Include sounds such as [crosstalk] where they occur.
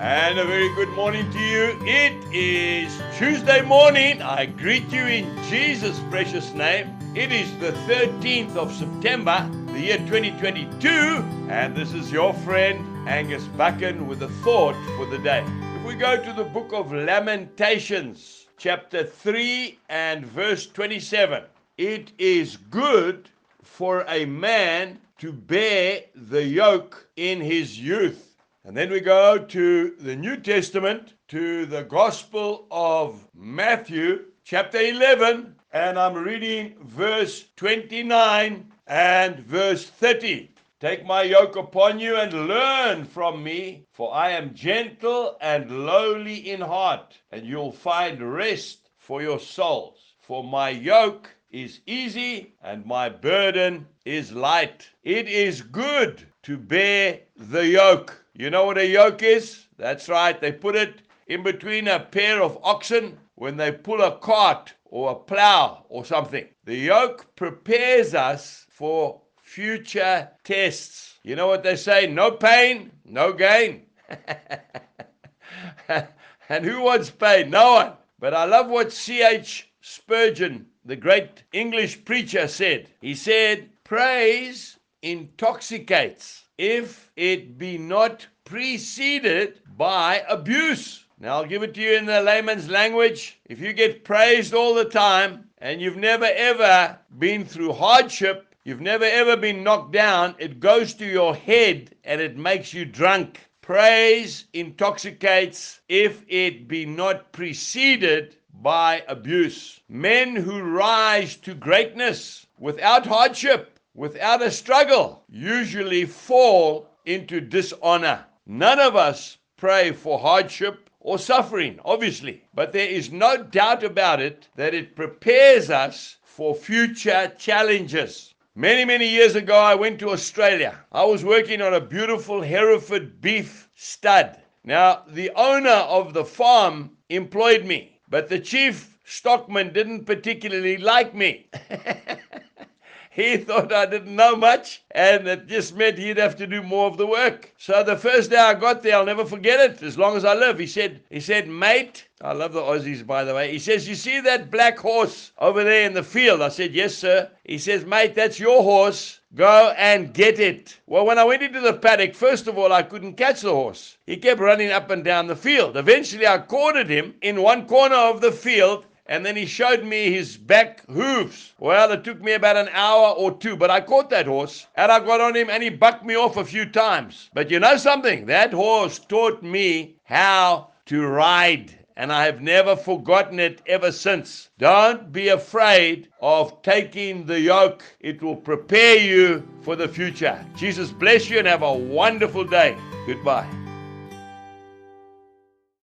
And a very good morning to you. It is Tuesday morning. I greet you in Jesus' precious name. It is the 13th of September, the year 2022, and this is your friend Angus Buchan with a thought for the day. If we go to the book of Lamentations, chapter 3 and verse 27, it is good for a man to bear the yoke in his youth. And then we go to the New Testament, to the Gospel of Matthew, chapter 11, and I'm reading verse 29 and verse 30. Take my yoke upon you and learn from me, for I am gentle and lowly in heart, and you'll find rest for your souls. For my yoke is easy and my burden is light. It is good to bear the yoke. You know what a yoke is? That's right. They put it in between a pair of oxen when they pull a cart or a plow or something. The yoke prepares us for future tests. You know what they say? No pain, no gain. [laughs] and who wants pain? No one. But I love what C.H. Spurgeon, the great English preacher, said. He said, Praise intoxicates if it be not preceded by abuse. Now, I'll give it to you in the layman's language. If you get praised all the time and you've never ever been through hardship, you've never ever been knocked down, it goes to your head and it makes you drunk. Praise intoxicates if it be not preceded by abuse. Men who rise to greatness without hardship without a struggle usually fall into dishonor. None of us pray for hardship or suffering, obviously, but there is no doubt about it that it prepares us for future challenges. Many, many years ago, I went to Australia. I was working on a beautiful Hereford beef stud. Now, the owner of the farm employed me, but the chief stockman didn't particularly like me. [laughs] he thought I didn't know much, and it just meant he'd have to do more of the work. So the first day I got there, I'll never forget it as long as I live. He said, he said, mate, I love the Aussies, by the way. He says, You see that black horse over there in the field? I said, Yes, sir. He says, Mate, that's your horse. Go and get it. Well, when I went into the paddock, first of all, I couldn't catch the horse. He kept running up and down the field. Eventually, I cornered him in one corner of the field and then he showed me his back hooves. Well, it took me about an hour or two, but I caught that horse and I got on him and he bucked me off a few times. But you know something? That horse taught me how to ride. And I have never forgotten it ever since. Don't be afraid of taking the yoke. It will prepare you for the future. Jesus bless you and have a wonderful day. Goodbye.